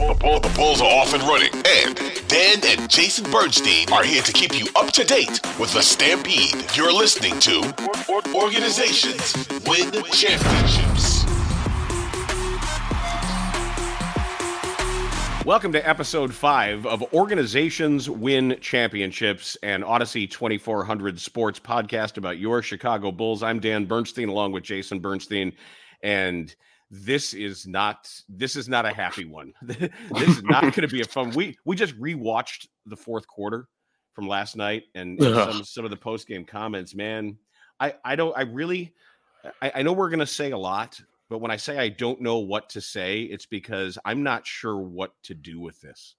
The, Bull, the Bulls are off and running, and Dan and Jason Bernstein are here to keep you up to date with the Stampede. You're listening to Organizations Win Championships. Welcome to episode five of Organizations Win Championships and Audacy 2400 Sports podcast about your Chicago Bulls. I'm Dan Bernstein along with Jason Bernstein. And this is not this is not a happy one. this is not going to be a fun. We we just rewatched the fourth quarter from last night and, and some some of the post game comments. Man, I I don't I really I, I know we're going to say a lot, but when I say I don't know what to say, it's because I'm not sure what to do with this.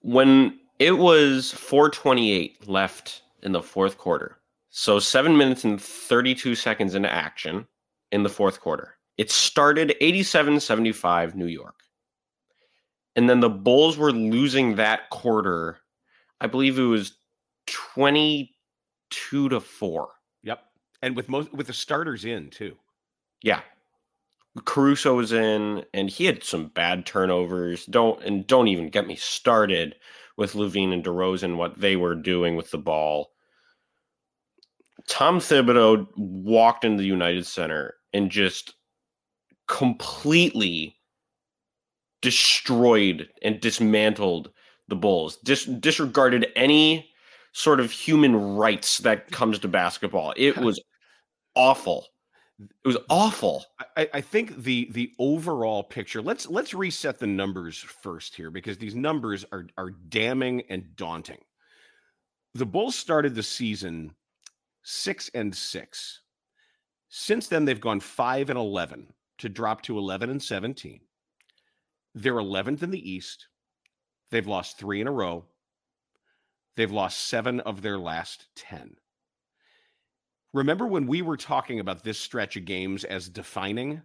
When it was 428 left in the fourth quarter, so seven minutes and 32 seconds into action in the fourth quarter. It started 87 75 New York. And then the Bulls were losing that quarter. I believe it was 22 to 4. Yep. And with most with the starters in too. Yeah. Caruso was in and he had some bad turnovers. Don't and don't even get me started with LaVine and DeRozan what they were doing with the ball. Tom Thibodeau walked into the United Center and just completely destroyed and dismantled the Bulls, Dis- disregarded any sort of human rights that comes to basketball. It was awful. It was awful. I, I think the the overall picture. Let's let's reset the numbers first here because these numbers are are damning and daunting. The Bulls started the season six and six. Since then, they've gone five and eleven to drop to 11 and 17. They're 11th in the East. They've lost three in a row. They've lost seven of their last 10. Remember when we were talking about this stretch of games as defining?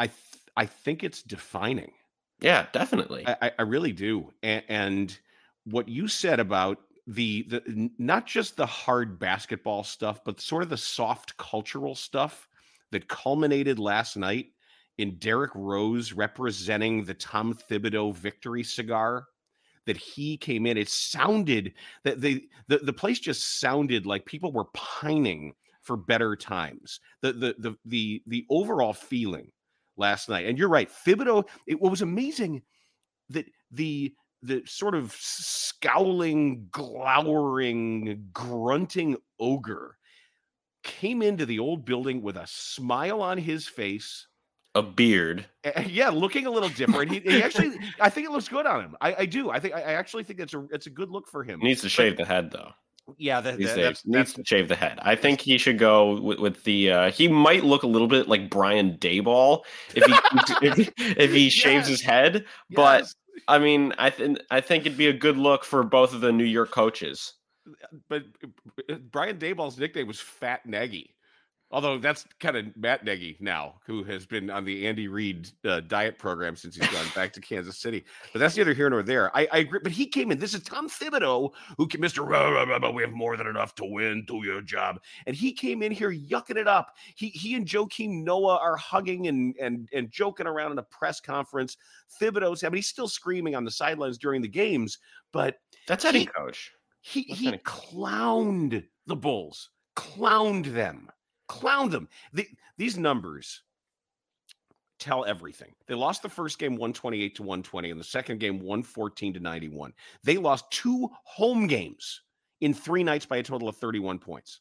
I th- I think it's defining. Yeah, definitely. I, I really do. And, and what you said about the the not just the hard basketball stuff, but sort of the soft cultural stuff that culminated last night in Derrick Rose representing the Tom Thibodeau victory cigar that he came in. It sounded that they the, the place just sounded like people were pining for better times. The the the the, the overall feeling last night. And you're right Thibodeau it what was amazing that the the sort of scowling glowering grunting ogre came into the old building with a smile on his face, a beard. Yeah, looking a little different. He, he actually, I think it looks good on him. I, I do. I think I actually think it's a it's a good look for him. He needs to shave but, the head though. Yeah, that, these that- that's, Needs that's to shave the head. I think he should go with, with the. Uh, he might look a little bit like Brian Daboll if he if, if he shaves his Yes. head. But yes. I mean, I think I think it'd be a good look for both of the New York coaches. But uh, Brian Daboll's nickname was Fat Nagy. Although that's kind of Matt Nagy now, who has been on the Andy Reid uh, diet program since he's gone back to Kansas City. But that's neither here nor there. I, I agree. But he came in. This is Tom Thibodeau, who can, Mr. Rah, rah, rah, rah, we have more than enough to win. Do your job. And he came in here yucking it up. He he and Joakim Noah are hugging and and and joking around in a press conference. Thibodeau's, I mean, he's still screaming on the sidelines during the games, but That's any He- coach. He he clowned the Bulls, clowned them, clowned them. The, these numbers tell everything. They lost the first game 128 to 120 and the second game 114 to 91. They lost two home games in 3 nights by a total of 31 points.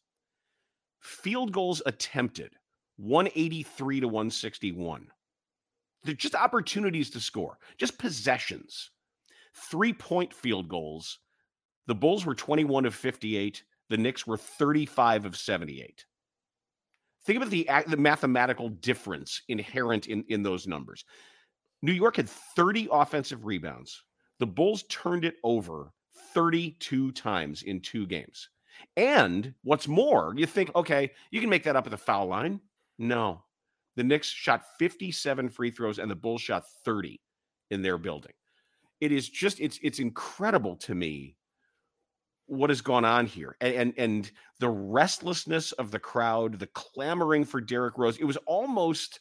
Field goals attempted 183 to 161. They're just opportunities to score, just possessions. Three-point field goals the Bulls were 21 of 58. The Knicks were 35 of 78. Think about the, the mathematical difference inherent in, in those numbers. New York had 30 offensive rebounds. The Bulls turned it over 32 times in two games. And what's more, you think, okay, you can make that up at the foul line. No. The Knicks shot 57 free throws and the Bulls shot 30 in their building. It is just it's it's incredible to me what has gone on here and, and and the restlessness of the crowd the clamoring for Derrick Rose it was almost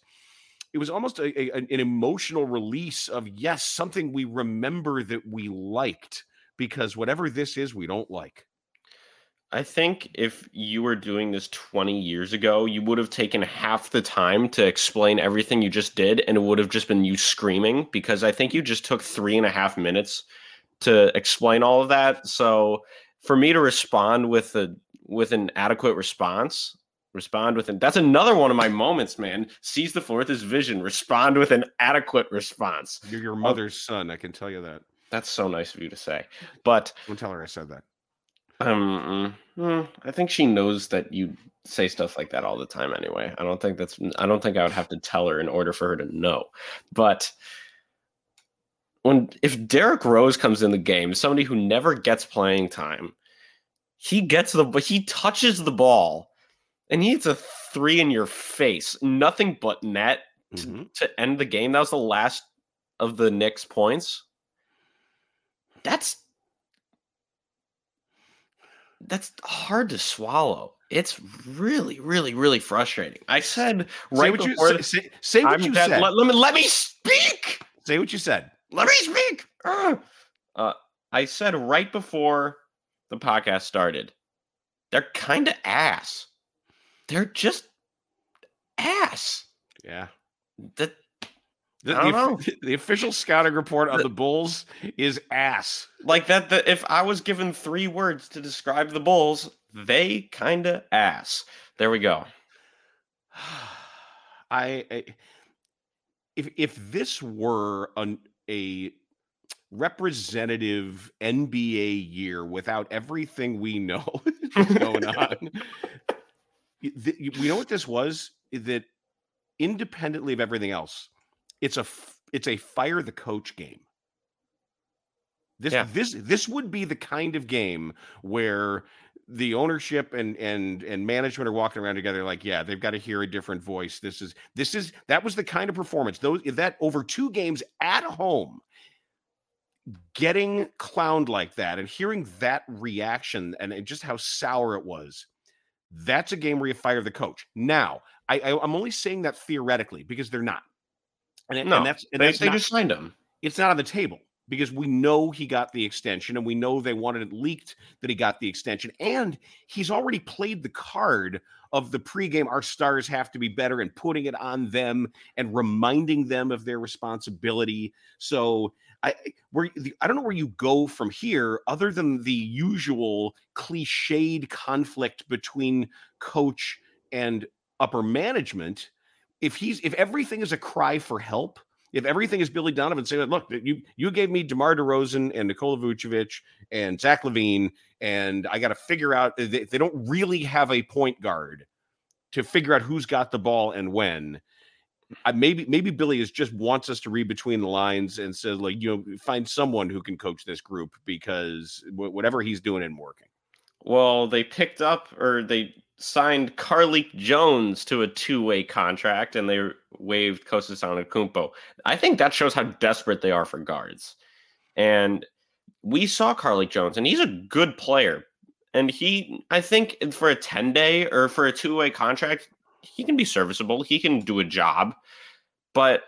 it was almost a, a- an emotional release of yes something we remember that we liked because whatever this is we don't like I think if you were doing this 20 years ago, you would have taken half the time to explain everything you just did, and it would have just been you screaming because I think you just took three and a half minutes to explain all of that. So for me to respond with a with an adequate response, respond with an that's another one of my moments, man. Seize the floor with his vision, respond with an adequate response. you're your mother's son I can tell you that That's so nice of you to say. But don't tell her I said that Um, mm, I think she knows that you say stuff like that all the time anyway. I don't think that's I don't think I would have to tell her in order for her to know. But when if Derrick Rose comes in the game, somebody who never gets playing time, he gets the but he touches the ball and he hits a three in your face. Nothing but net to, Mhm. to end the game. That was the last of the Knicks points. That's that's hard to swallow. It's really, really, really frustrating. I said say right what you say, say, say what I'm you dead- said Let, let me let me speak. say what you said Let me speak. Uh, I said right before the podcast started, they're kind of ass. They're just ass. yeah the, I the, offi- the official scouting report of The- the Bulls is ass like that. The, if I was given three words to describe the Bulls, they kind of ass. There we go. I, I if if this were an, a representative NBA year without everything we know going on, y- th- y- we know what this was. That independently of everything else, it's a it's a fire the coach game. This Yeah. this this would be the kind of game where the ownership and and and management are walking around together like yeah they've got to hear a different voice. This is this is that was the kind of performance. Those that over two games at home getting clowned like that and hearing that reaction and and just how sour it was that's a game where you fire the coach. Now i, I i'm only saying that theoretically because they're not. And, No, and that's and They, that's they not- just signed him. it's not on the table because we know he got the extension and we know they wanted it leaked that he got the extension. And he's already played the card of the pregame our stars have to be better and putting it on them and reminding them of their responsibility. So i where the, i don't know where you go from here other than the usual cliched conflict between coach and upper management. If he's if everything is a cry for help if everything is Billy Donovan saying, look, you you gave me DeMar DeRozan and Nikola Vucevic and Zach LaVine, and I got to figure out they, they don't really have a point guard to figure out who's got the ball and when. I, maybe maybe Billy is just wants us to read between the lines and says like you know find someone who can coach this group because whatever he's doing isn't working. Well, they picked up or they signed Carlik Jones to a two-way contract and they waived Kostas Kumpo. I think that shows how desperate they are for guards. And we saw Carlik Jones and he's a good player. And he I think for a 10-day or for a two-way contract, he can be serviceable. He can do a job. But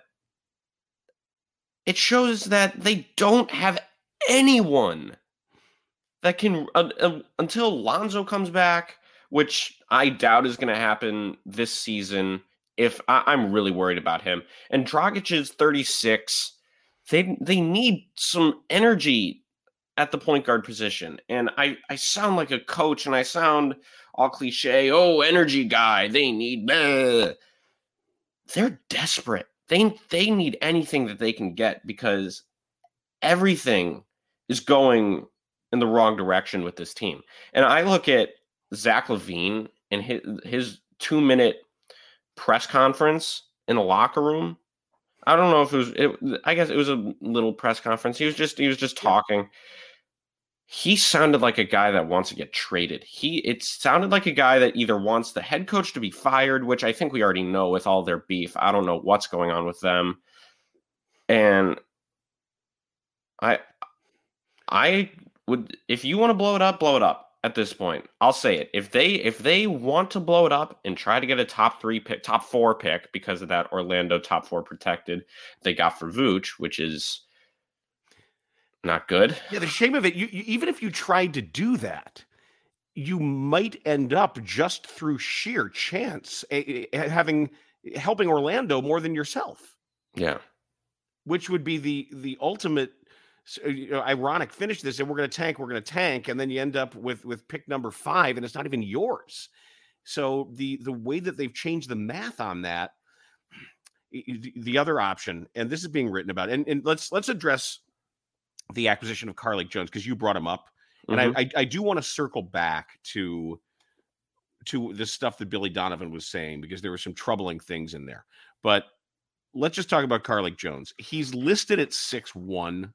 it shows that they don't have anyone that can uh, uh, until Lonzo comes back which I doubt is going to happen this season. If I, am really worried about him, and Dragic is 36, they they need some energy at the point guard position. And I I sound like a coach, and I sound all cliche. Oh, energy guy. They need. Bleh. They're desperate. They they need anything that they can get because everything is going in the wrong direction with this team. And I look at Zach LaVine and his his two minute press conference in the locker room. I don't know if it was. It, I guess it was a little press conference. He was just he was just talking. He sounded like a guy that wants to get traded. He it sounded like a guy that either wants the head coach to be fired, which I think we already know with all their beef. I don't know what's going on with them, and I I would if you want to blow it up, blow it up at this point. I'll say it. If they if they want to blow it up and try to get a top three pick, top four pick because of that Orlando top four protected they got for Vooch, which is not good. Yeah, the shame of it. You, you, even if you tried to do that, you might end up just through sheer chance eh, eh, eh, having helping Orlando more than yourself. Yeah, which would be the the ultimate ironic finish this and we're going to tank we're going to tank and then you end up with with pick number five and it's not even yours. So the the way that they've changed the math on that the other option and this is being written about and, and let's let's address the acquisition of Carlik Jones because you brought him up and mm-hmm. I, I, I do want to circle back to to the stuff that Billy Donovan was saying because there were some troubling things in there. But let's just talk about Carlik Jones. He's listed at six one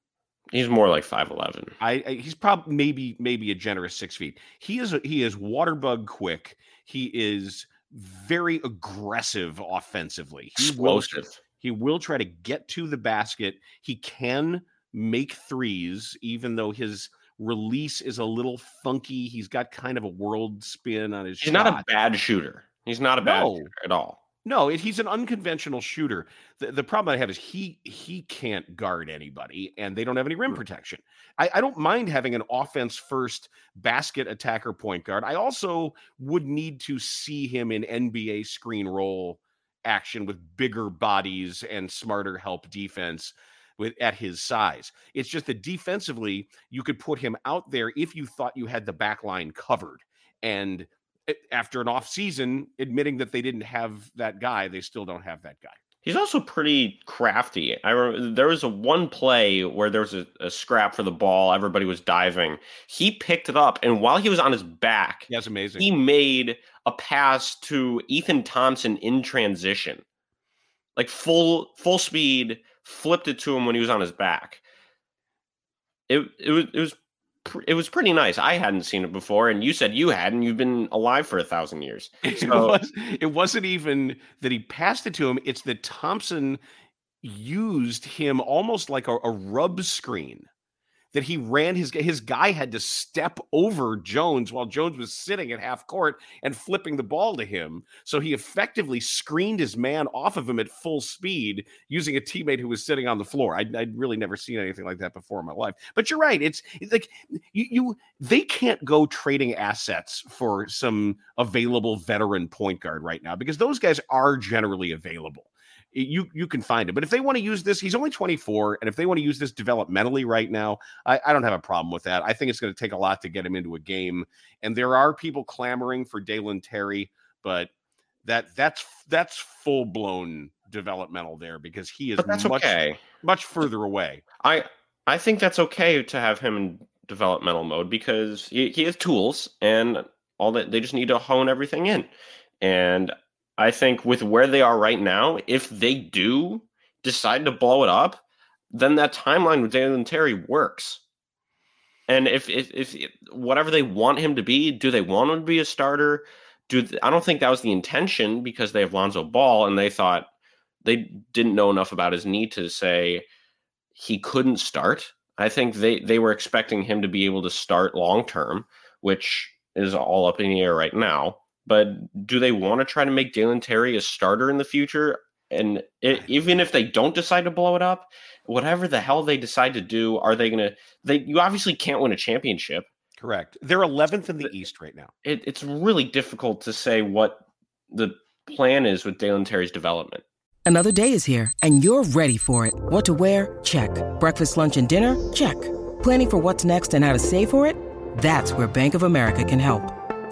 He's more like five eleven. I, I, he's probably maybe maybe a generous six feet. He is a, he is water bug quick. He is very aggressive offensively. He Explosive. Will, he will try to get to the basket. He can make threes, even though his release is a little funky. He's got kind of a world spin on his. He's shot. not a bad shooter. He's not a bad no. shooter at all. No, it, he's an unconventional shooter. The, the problem I have is he he can't guard anybody, and they don't have any rim protection. I, I don't mind having an offense first basket attacker point guard. I also would need to see him in NBA screen roll action with bigger bodies and smarter help defense with at his size. It's just that defensively, you could put him out there if you thought you had the back line covered. And after an off season admitting that they didn't have that guy, they still don't have that guy. He's also pretty crafty. I remember there was a one play where there was a, a, scrap for the ball. Everybody was diving. He picked it up, and while he was on his back, that's amazing. He made a pass to Ethan Thompson in transition, like full full speed. Flipped it to him when he was on his back. It it was it was it was pretty nice. I hadn't seen it before, and you said you hadn't. You've been alive for a thousand years. So. it, was, not even that he passed it to him. It's that Thompson used him almost like a, a rub screen that he ran his his guy had to step over Jones while Jones was sitting at half court and flipping the ball to him. So he effectively screened his man off of him at full speed using a teammate who was sitting on the floor. I'd, I'd really never seen anything like that before in my life. But you're right. It's, it's like you, you they can't go trading assets for some available veteran point guard right now because those guys are generally available you you can find him. But if they want to use this, he's only 24, and if they want to use this developmentally right now, I, I don't have a problem with that. I think it's going to take a lot to get him into a game, and there are people clamoring for Dalen Terry, but that that's that's full blown developmental there because he is But that's much okay. much further away. I I think that's okay to have him in developmental mode because he, he has tools and all that they just need to hone everything in. And I think with where they are right now, if they do decide to blow it up, then that timeline with Dalen Terry works. And if, if if whatever they want him to be, do they want him to be a starter? Do I don't think that was the intention because they have Lonzo Ball and they thought they didn't know enough about his knee to say he couldn't start. I think they they were expecting him to be able to start long term, which is all up in the air right now. But do they want to try to make Dalen Terry a starter in the future? And it, even if they don't decide to blow it up, whatever the hell they decide to do, are they going to? They you obviously can't win a championship. Correct. They're 11th in the East right now. It, it's really difficult to say what the plan is with Dalen Terry's development. Another day is here, and you're ready for it. What to wear? Check. Breakfast, lunch, and dinner? Check. Planning for what's next and how to save for it? That's where Bank of America can help.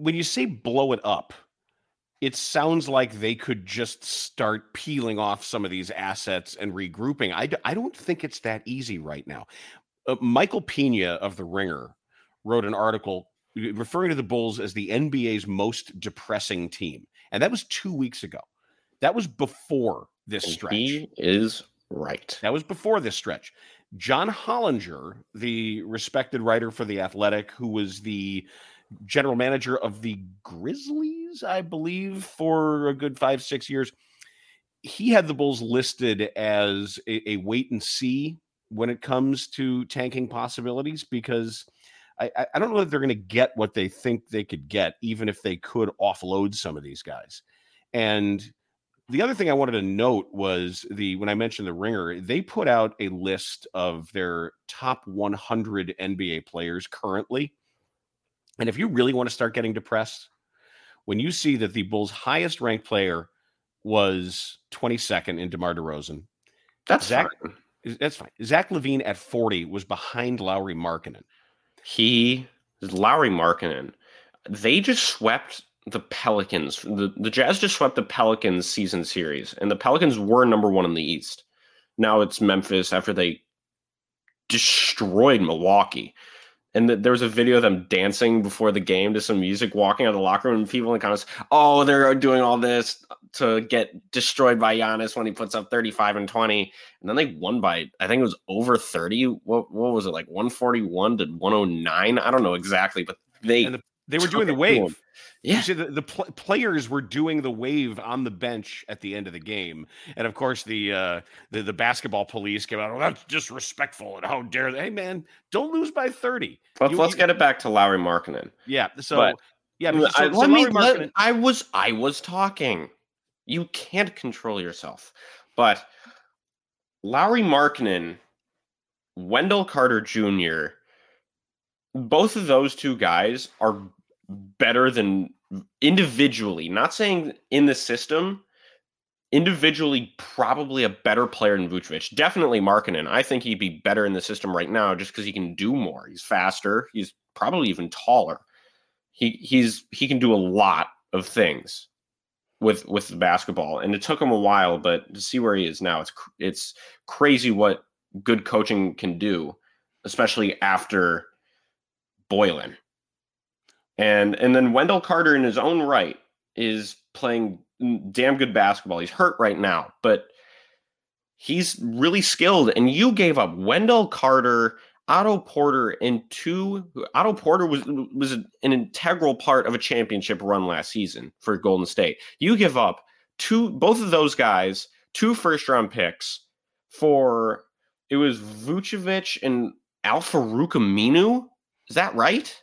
when you say blow it up, it sounds like they could just start peeling off some of these assets and regrouping. I, I don't think it's that easy right now. Uh, Michael Pina of The Ringer wrote an article referring to the Bulls as the NBA's most depressing team. And that was two weeks ago. That was before this stretch. He is right. That was before this stretch. John Hollinger, the respected writer for The Athletic, who was the general manager of the Grizzlies, I believe, for a good five, six years. He had the Bulls listed as a, a wait and see when it comes to tanking possibilities because I, I don't know that they're going to get what they think they could get, even if they could offload some of these guys. And the other thing I wanted to note was the when I mentioned the ringer, they put out a list of their top 100 NBA players currently and if you really want to start getting depressed, when you see that the Bulls' highest ranked player was 22nd in DeMar DeRozan, that's Zach, fine. That's fine. Zach LaVine at 40 was behind Lauri Markkanen. He, Lauri Markkanen, they just swept the Pelicans. The, the Jazz just swept the Pelicans season series, and the Pelicans were number one in the East. Now it's Memphis after they destroyed Milwaukee and the, there was a video of them dancing before the game to some music, walking out of the locker room, and people in the comments, oh, they're doing all this to get destroyed by Giannis when he puts up 35 and 20. And then they won by, I think it was over 30. What, what was it, like 141 to 109? I don't know exactly, but they. The, they were doing the wave. Yeah. The, the pl- players were doing the wave on the bench at the end of the game, and of course, the uh, the, the basketball police came out. Oh, that's disrespectful, and how dare they? Hey, man, don't lose by thirty. Let's, you, let's you, get it back to Lauri Markkanen. Yeah. So but, yeah, so, I, so let me. Let, I was I was talking. You can't control yourself, but Lauri Markkanen, Wendell Carter Jr. Both of those two guys are better than individually, not saying in the system, individually probably a better player than Vucevic. Definitely Markkanen. I think he'd be better in the system right now just because he can do more. He's faster. He's probably even taller. He he's he can do a lot of things with with the basketball, and it took him a while, but to see where he is now, it's it's crazy what good coaching can do, especially after Boylen. And and then Wendell Carter in his own right is playing damn good basketball. He's hurt right now, but he's really skilled. And you gave up Wendell Carter, Otto Porter and two Otto Porter was was an integral part of a championship run last season for Golden State. You give up two both of those guys, two first round picks for it was Vucevic and Al-Farouq Aminu. Is that right?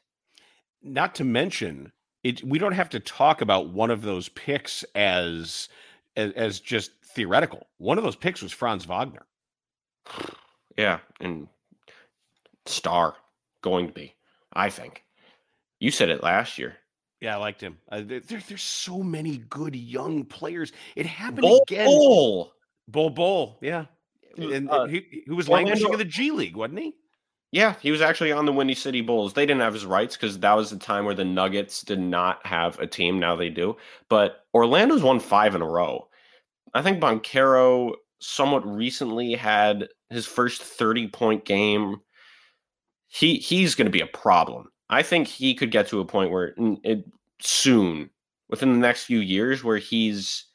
Not to mention it we don't have to talk about one of those picks as as, as just theoretical. One of those picks was Franz Wagner. Yeah, and star going to be. I think you said it last year. Yeah, I liked him. Uh, there, there's so many good young players. It happened Bol again. Bol Bol, yeah. And, Uh, he, he was languishing in the G League, wasn't he? Yeah, he was actually on the Windy City Bulls. They didn't have his rights because that was the time where the Nuggets did not have a team. Now they do. But Orlando's won five in a row. I think Banchero somewhat recently had his first 30 point game. He he's going to be a problem. I think he could get to a point where it, soon, within the next few years, where he's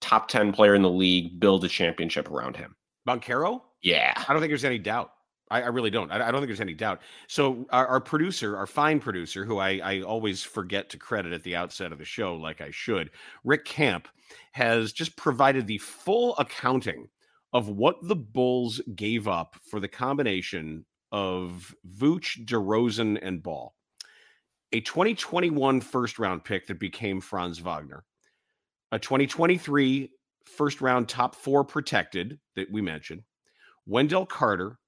top 10 player in the league, build a championship around him. Banchero? Yeah. I don't think there's any doubt. I, I really don't. I, I don't think there's any doubt. So our, our producer, our fine producer, who I, I always forget to credit at the outset of the show, like I should, Rick Camp, has just provided the full accounting of what the Bulls gave up for the combination of Vooch, DeRozan, and Ball. A 2021 first round pick that became Franz Wagner, a 2023 first round top four protected that we mentioned, Wendell Carter,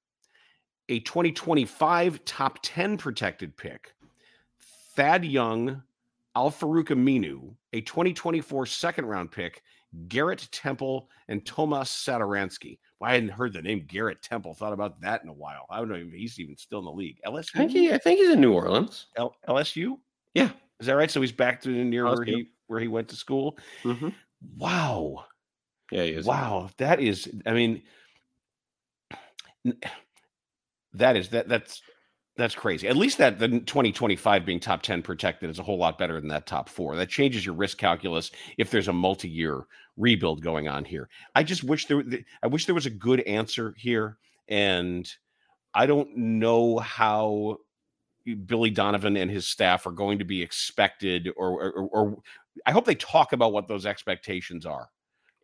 a 2025 top 10 protected pick, Thad Young, Al-Farouq Aminu, a 2024 second round pick, Garrett Temple, and Tomas Satoransky. Well, I hadn't heard the name Garrett Temple. Thought about that in a while. I don't know if he's even still in the league. LSU? I think, he, I think he's in New Orleans. L- LSU? Yeah. Is that right? So he's back to the near where he where he went to school. Mm-hmm. Wow. Yeah, he is. Wow, that is. I mean, n- that is that that's that's crazy. At least that the 2025 being top 10 protected is a whole lot better than that top four. That changes your risk calculus if there's a multi-year rebuild going on here. I just wish there. I wish there was a good answer here, and I don't know how Billy Donovan and his staff are going to be expected, or or, or, I hope they talk about what those expectations are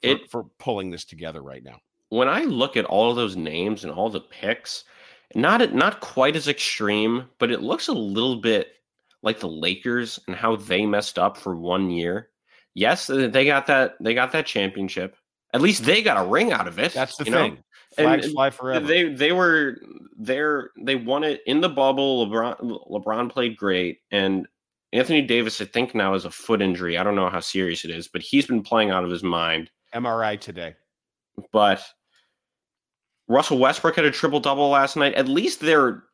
for, It- for pulling this together right now. when I look at all of those names and all the picks, not not quite as extreme, but it looks a little bit like the Lakers and how they messed up for one year. Yes, they got that they got that championship. At least they got a ring out of it. That's the you know? thing. Flags And fly forever. They they were there. They won it in the bubble. LeBron LeBron played great, and Anthony Davis, I think now has a foot injury. I don't know how serious it is, but he's been playing out of his mind. MRI today. But Russell Westbrook had a triple double last night. At least their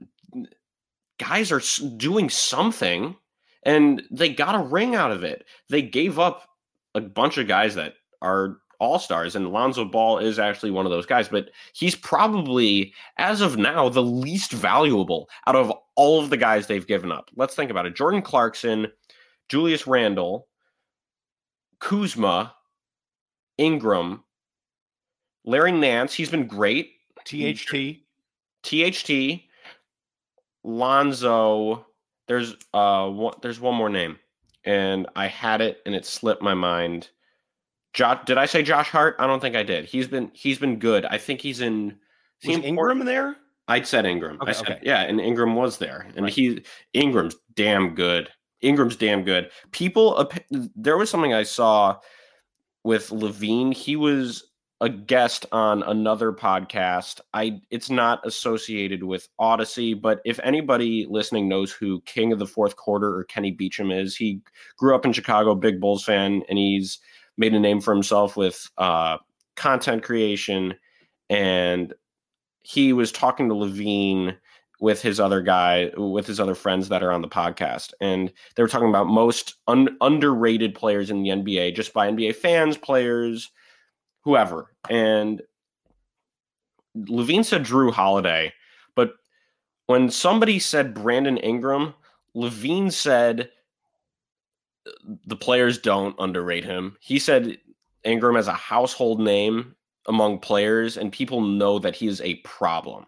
guys are doing something, and they got a ring out of it. They gave up a bunch of guys that are all stars, and Lonzo Ball is actually one of those guys. But he's probably, as of now, the least valuable out of all of the guys they've given up. Let's think about it: Jordan Clarkson, Julius Randle, Kuzma, Ingram. Larry Nance, he's been great. THT. THT, Lonzo. There's uh one, there's one more name, and I had it and it slipped my mind. Josh, did I say Josh Hart? I don't think I did. He's been he's been good. I think he's in. he in Ingram there? I'd said Ingram. Okay, I said okay. yeah, and Ingram was there, and Right. he Ingram's damn good. Ingram's damn good. People, there was something I saw with LaVine. He was a guest on another podcast. I it's not associated with Audacy, but if anybody listening knows who King of the Fourth Quarter or Kenny Beecham is, he grew up in Chicago, big Bulls fan, and he's made a name for himself with uh, content creation. And he was talking to LaVine with his other guy, with his other friends that are on the podcast, and they were talking about most un- underrated players in the NBA, just by NBA fans, players, whoever. And LaVine said Jrue Holiday, but when somebody said Brandon Ingram, LaVine said the players don't underrate him. He said Ingram as a household name among players, and people know that he is a problem.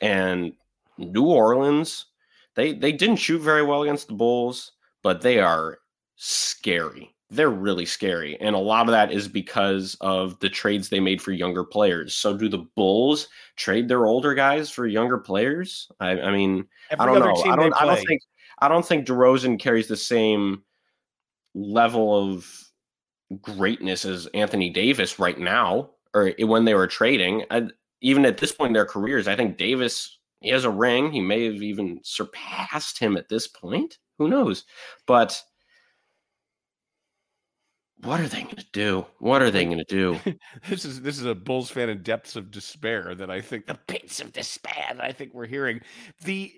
And New Orleans, they they didn't shoot very well against the Bulls, but they are scary. They're really scary. And a lot of that is because of the trades they made for younger players. So do the Bulls trade their older guys for younger players? I, I mean, Every I don't know. I don't I don't think I don't think DeRozan carries the same level of greatness as Anthony Davis right now, or when they were trading. I, even at this point in their careers, I think Davis he has a ring. He may have even surpassed him at this point. Who knows? But what are they going to do? What are they going to do? this is this is a Bulls fan in depths of despair that I think the pits of despair that I think we're hearing. The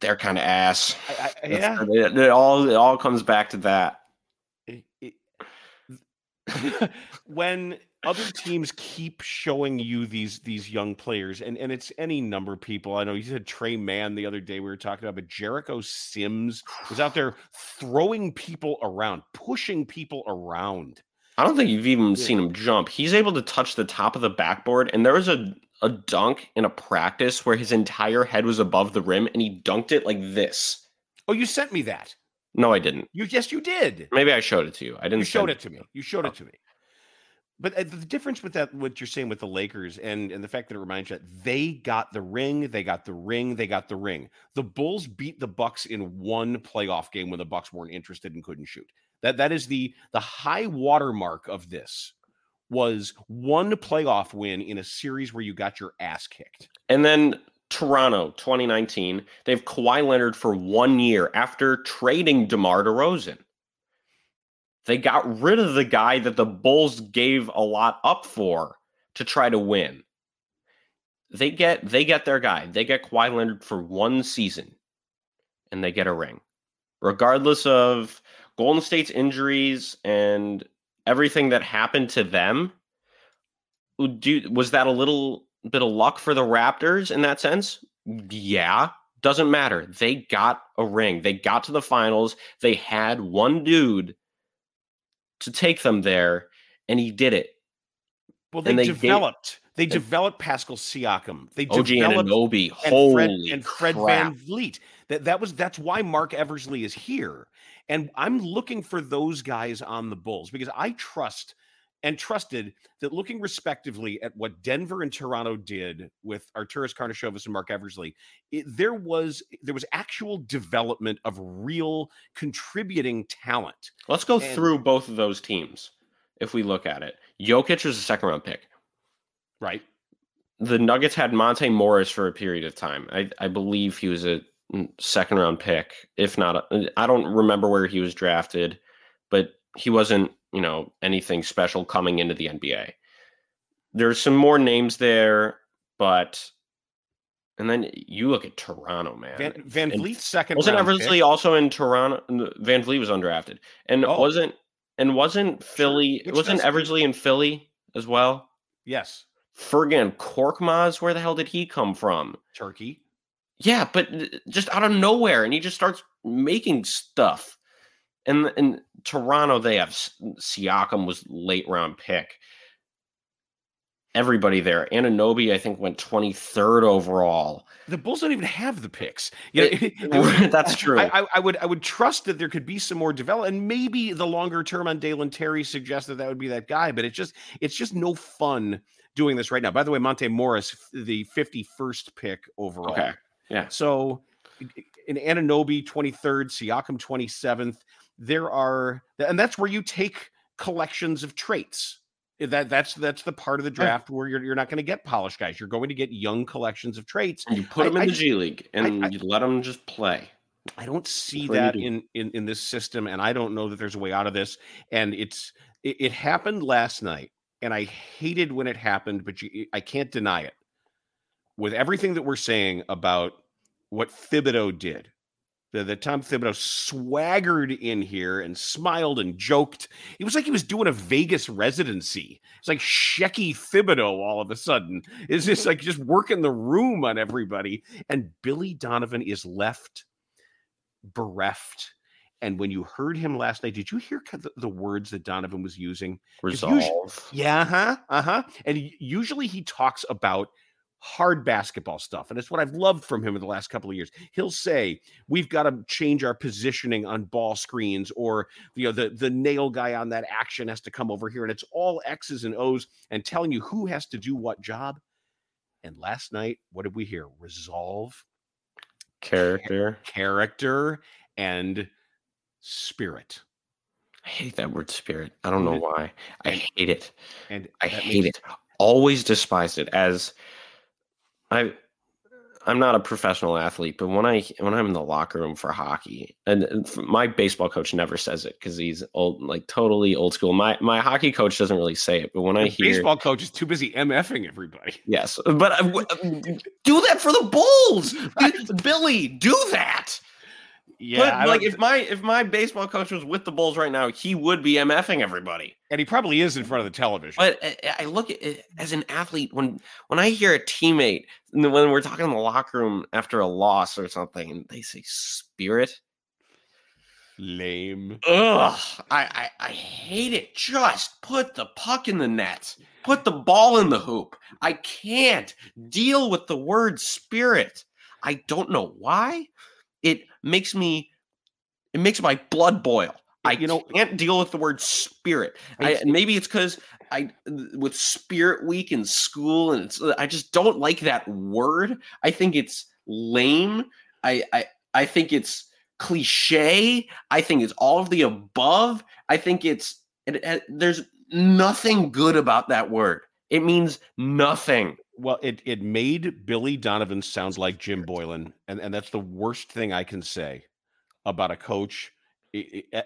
They're kind of ass. I, I, yeah, it, it all it all comes back to that. it- when other teams keep showing you these these young players, and and it's any number of people. I know you said Tre Mann the other day we were talking about, but Jericho Sims was out there throwing people around, pushing people around. I don't think you've even Yeah. seen him jump. He's able to touch the top of the backboard, and there was a a dunk in a practice where his entire head was above the rim, and he dunked it like this. Oh, you sent me that. No, I didn't. You yes, you did. Maybe I showed it to you. I didn't. You showed it to me. You showed it oh. to me. But uh, the difference with that, what you're saying with the Lakers, and and the fact that it reminds you that they got the ring, they got the ring, they got the ring. The Bulls beat the Bucks in one playoff game when the Bucks weren't interested and couldn't shoot. That that is the the high watermark of this was one playoff win in a series where you got your ass kicked. And then Toronto, 2019, they have Kawhi Leonard for one year after trading DeMar DeRozan. They got rid of the guy that the Bulls gave a lot up for to try to win. They get they get their guy. They get Kawhi Leonard for one season, and they get a ring, regardless of Golden State's injuries and everything that happened to them. Do was that a little bit of luck for the Raptors in that sense? Yeah, doesn't matter. They got a ring. They got to the finals. They had one dude to take them there, and he did it. Well, they, they gave- developed. they developed Pascal Siakam. They OG developed Anunoby, and holy Fred and Fred crap. VanVleet. That that was that's why Marc Eversley is here. And I'm looking for those guys on the Bulls because I trust and trusted that looking respectively at what Denver and Toronto did with Arturas Karnisovas and Marc Eversley, it, there was there was actual development of real contributing talent. Let's go And- through both of those teams if we look at it. Jokic was a second round pick. Right. The Nuggets had Monte Morris for a period of time. I, I believe he was a second round pick, if not, I don't remember where he was drafted, but he wasn't, you know, anything special coming into the NBA. There's some more names there, but, and then you look at Toronto, man. Van, VanVleet's second wasn't Eversley also in Toronto? VanVleet was undrafted, and Oh. wasn't and wasn't Philly? Which wasn't Eversley in Philly as well? Yes. Furkan Korkmaz, where the hell did he come from? Turkey. Yeah, but uh, just out of nowhere, and he just starts making stuff. And in Toronto, they have Siakam was late round pick. Everybody there, Anunoby, I think went twenty third overall. The Bulls don't even have the picks. You know, It- I would- that's true. I, I, I would I would trust that there could be some more development, and maybe the longer term on Dalen Terry suggests that that would be that guy. But it's just it's just no fun doing this right now. By the way, Monte Morris, the fifty first pick overall. Okay, yeah. So in Anunoby, 23rd, Siakam, 27th. There are, and that's where you take collections of traits. Eh, that that's that's the part of the draft where you're, you're not going to get polished guys. You're going to get young collections of traits. You put I- him in I the G League and I- you let them just play. I don't see That's what you that do. in, in in this system, and I don't know that there's a way out of this. And it's it, it happened last night, and I hated when it happened, but you, I can't deny it. With everything that we're saying about what Thibodeau did, the, the Tom Thibodeau swaggered in here and smiled and joked. It was like he was doing a Vegas residency. It's like Shecky Thibodeau all of a sudden is just like just working the room on everybody. And Billy Donovan is left bereft. And when you heard him last night, did you hear the, the words that Donovan was using? Resolve. Yeah, huh, uh huh. And usually he talks about hard basketball stuff. And it's what I've loved from him in the last couple of years. He'll say, We've got to change our positioning on ball screens, or you know, the, the nail guy on that action has to come over here. And it's all X's and O's and telling you who has to do what job. And last night, what did we hear? Resolve, character, character, and spirit. I hate that word spirit. I don't know why. I hate it. And I hate makes- it. Always despised it as I I'm not a professional athlete, but when I when I'm in the locker room for hockey, and, my baseball coach never says it because he's old, like totally old school. My my hockey coach doesn't really say it, but when I hear baseball coach is too busy MFing everybody. yes, but I w- uh, do that for the Bulls, Billy, do that. Yeah, Put- like if my if my baseball coach was with the Bulls right now, he would be mfing everybody. and he probably is in front of the television. But I- I look at it as an athlete when when I hear a teammate when we're talking in the locker room after a loss or something, and they say spirit. Lame. Ugh, I, I I hate it. Just put the puck in the net. Put the ball in the hoop. I can't deal with the word spirit. I don't know why. It makes me. It makes my blood boil. I You know- can't deal with the word spirit. I, maybe it's because I with Spirit Week in school, and it's, I just don't like that word. I think it's lame. I I I think it's cliche. I think it's all of the above. I think it's it, it- there's nothing good about that word. It means nothing. Well, it it made Billy Donovan sound like Jim Boylan, and, and that's the worst thing I can say about a coach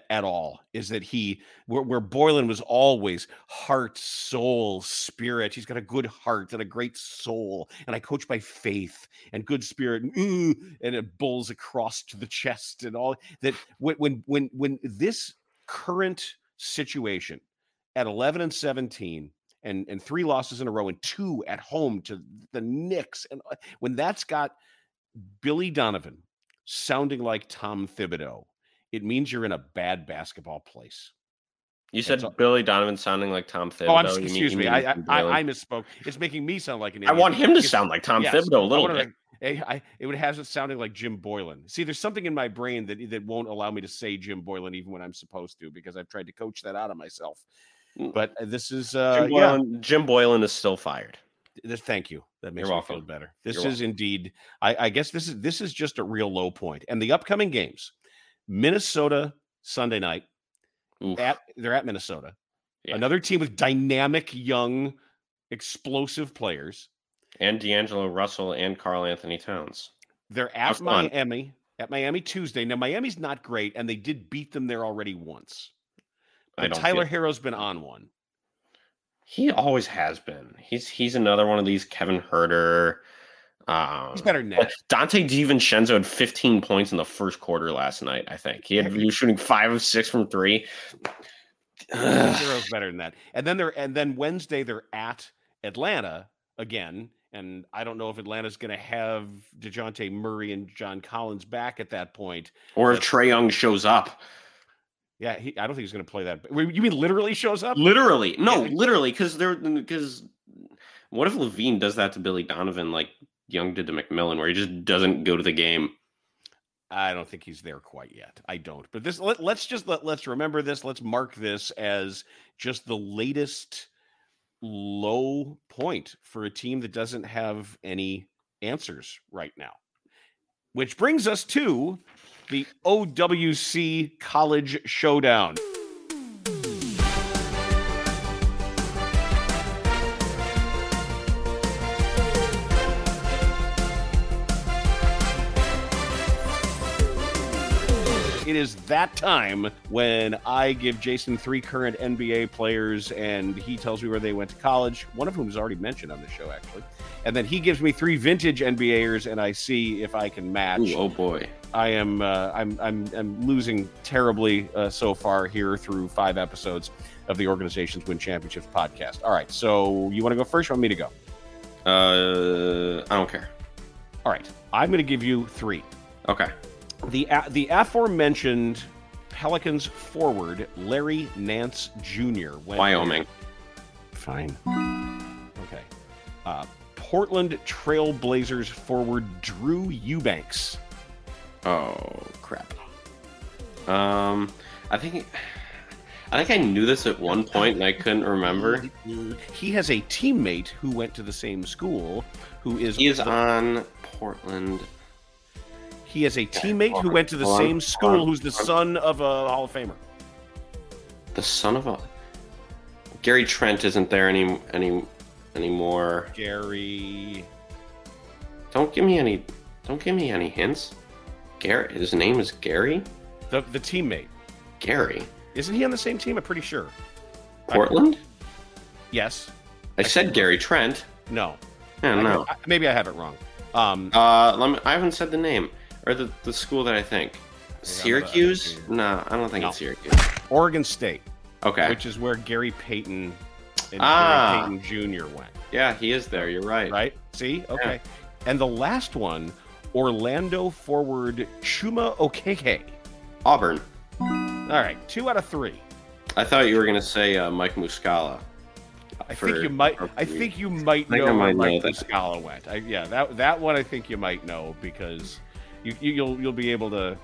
at all. Is that he where, where Boylan was always heart, soul, spirit. He's got a good heart and a great soul, and I coach by faith and good spirit, and, it bulls across to the chest and all that. When when when this current situation at eleven and seventeen and and three losses in a row and two at home to the Knicks and uh, when that's got Billy Donovan sounding like Tom Thibodeau, it means you're in a bad basketball place. You said all- Billy Donovan sounding like Tom Thibodeau. Oh, I'm You mean- excuse you me. mean I I, I misspoke. It's making me sound like an I want him to Because- sound like Tom yes, Thibodeau a little bit. eh, I, it would have it sounding like Jim Boylan. See, there's something in my brain that that won't allow me to say Jim Boylan even when I'm supposed to because I've tried to coach that out of myself. Mm. But uh, this is uh, Jim, yeah. Boylan, Jim Boylan is still fired. Th- Thank you. That makes You're me feel better. This You're is indeed. I, I guess this is this is just a real low point. And the upcoming games, Minnesota Sunday night Oof. at they're at Minnesota. Yeah. Another team with dynamic, young, explosive players. and D'Angelo Russell and Karl-Anthony Towns. They're at. Miami. At Miami Tuesday. Now Miami's not great, and they did beat them there already once. I don't Tyler feel- Herro's been on one. He always has been. He's he's another one of these Kevin Huerter. Um, He's better than that. Donte DiVincenzo had 15 points in the first quarter last night. I think he had he was shooting five of six from three. Ugh. Herro's better than that. And then they're and then Wednesday they're at Atlanta again. And I don't know if Atlanta's going to have Dejounte Murray and John Collins back at that point. or if Trae Young shows up, Yeah, he, I don't think he's going to play that. Wait, You mean literally shows up? literally, no, Yeah. literally, because they're because what if LaVine does that to Billy Donovan like Young did to McMillan, where he just doesn't go to the game? I don't think he's there quite yet. I don't. But this let, let's just let, let's remember this. Let's mark this as just the latest low point for a team that doesn't have any answers right now. Which brings us to the OWC College Showdown. It is that time when I give Jason three current NBA players and he tells me where they went to college, one of whom is already mentioned on the show, actually. And then he gives me three vintage NBAers and I see if I can match. Ooh, oh boy. I am uh, I'm, I'm I'm losing terribly uh, so far here through five episodes of the Organizations Win Championships podcast. All right, so you want to go first? Or want me to go? Uh, I don't care. All right, I'm going to give you three. Okay. The the aforementioned Pelicans forward Larry Nance Jr. went Wyoming. Fine. Okay. Uh, Portland Trailblazers forward Drew Eubanks. Oh crap. Um, I think I think I knew this at one point and I couldn't remember. He has a teammate who went to the same school, who is He is on Portland. He has a teammate who went to the Hold on, same hold school, on, who's the on. son of a Hall of Famer. The son of a Gary Trent isn't there any any anymore. Gary. Don't give me any. Don't give me any hints. Gary. His name is Gary. The, the teammate. Gary. Isn't he on the same team? I'm pretty sure. Portland. Yes. I said Gary Trent. No. Yeah, I- no. I- maybe I have it wrong. Um, Uh, let me, I haven't said the name or the, the school that I think. Syracuse? No, I don't think No. it's Syracuse. Oregon State, Okay. which is where Gary Payton and Ah. Gary Payton Jr. went. yeah, he is there. You're right. Right? See? Okay. And the last one, Orlando forward Chuma Okeke. Auburn. All right, two out of three. I thought you were gonna say uh, Mike Muscala. I For- think you might. for- I think you might I think know I where might Mike that. Muscala went. I, yeah, that that one I think you might know because you, you you'll you'll be able to,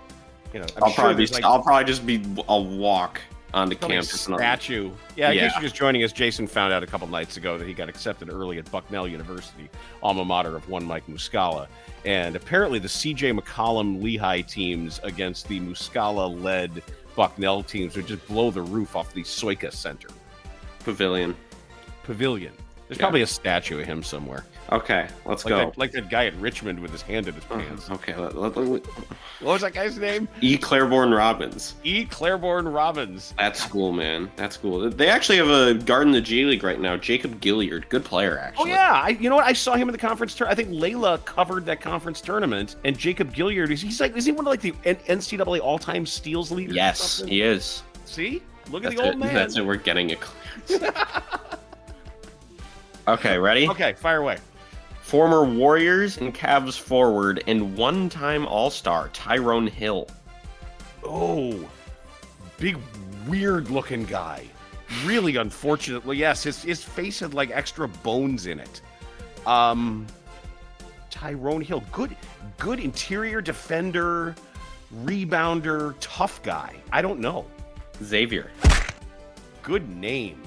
you know. I'm I'll sure probably be, like I'll probably just be I'll walk onto campus. statue. Yeah, in Yeah. case you're just joining us, Jason found out a couple nights ago that he got accepted early at Bucknell University, alma mater of one Mike Muscala. And apparently, the CJ McCollum Lehigh teams against the Muscala led Bucknell teams would just blow the roof off the Sojka Center Pavilion. pavilion. There's Yeah. probably a statue of him somewhere. Okay, let's Like go. that, like that guy at Richmond with his hand in his Uh, pants. Okay, let, let, let- What was that guy's name? E. Claiborne Robins. E. Claiborne Robins. That's cool, man. That's cool. They actually have a guard in the G League right now. Jacob Gilyard, good player, actually. Oh yeah, I, you know what? I saw him in the conference tour. I think Layla covered that conference tournament, and Jacob Gilyard is he's like is he one of like the NCAA all time steals leaders? Yes, he is. See, look at That's the old it. man. That's it. We're getting a clearance. okay, ready? Okay, fire away. Former Warriors and Cavs forward and one-time All-Star Tyrone Hill. Oh, big weird looking guy. Really unfortunately, yes, his his face had like extra bones in it. Um, Tyrone Hill, good good interior defender, rebounder, tough guy. I don't know. Xavier. Good name.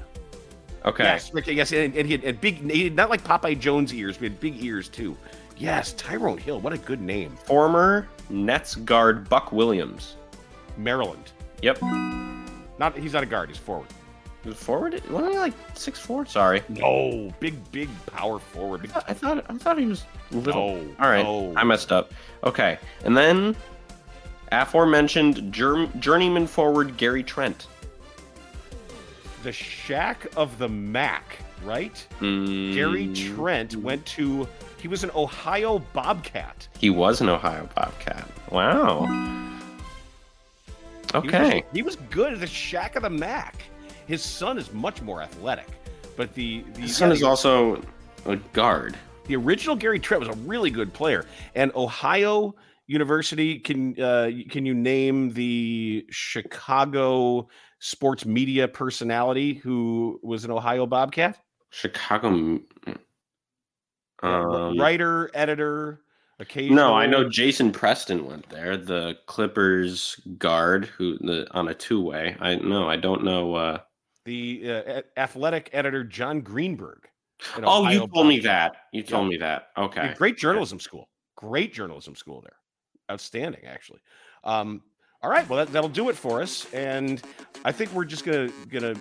Okay. Yes, Rick, yes, and, and he had and big, he had, not like Popeye Jones ears, but he had big ears too. Yes, Tyrone Hill, what a good name. Former Nets guard Buck Williams. Maryland. Yep. Not he's not a guard, he's forward. Forward? Wasn't he like six four? Sorry. No, big, big power forward. Big, I thought I thought he was little. No, All right, no. I messed up. Okay, and then aforementioned germ- journeyman forward Gary Trent. The Shaq of the MAC, right? Mm, Gary Trent went to. He was an Ohio Bobcat. He was an Ohio Bobcat. Wow. He was- Okay. he was good at the Shaq of the MAC. His son is much more athletic, but the the, His son yeah, is the- also a guard. the original Gary Trent was a really good player. And Ohio University can uh, can you name the Chicago sports media personality who was an Ohio Bobcat? Chicago. Um, Writer, editor, occasional. No, I know Jason Preston went there, the Clippers guard who the on a two way. I no, I don't know. Uh, the uh, athletic editor Jon Greenberg. oh, you told me that. You told Yeah. me that. Okay. Great journalism school. Great journalism school there. Outstanding, actually. Um, all right, well that, that'll do it for us, and I think we're just gonna gonna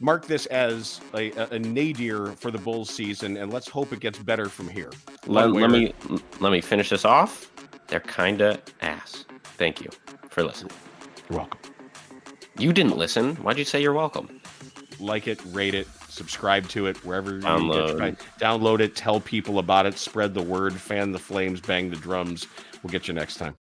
mark this as a, a, nadir for the Bulls season, and let's hope it gets better from here. Let, let me let me finish this off. They're kinda ass. Thank you for listening. You're welcome. You didn't listen. Why'd you say you're welcome? Like it, rate it, subscribe to it wherever you Download. get it. Download it, tell people about it, spread the word, fan the flames, bang the drums. We'll get you next time.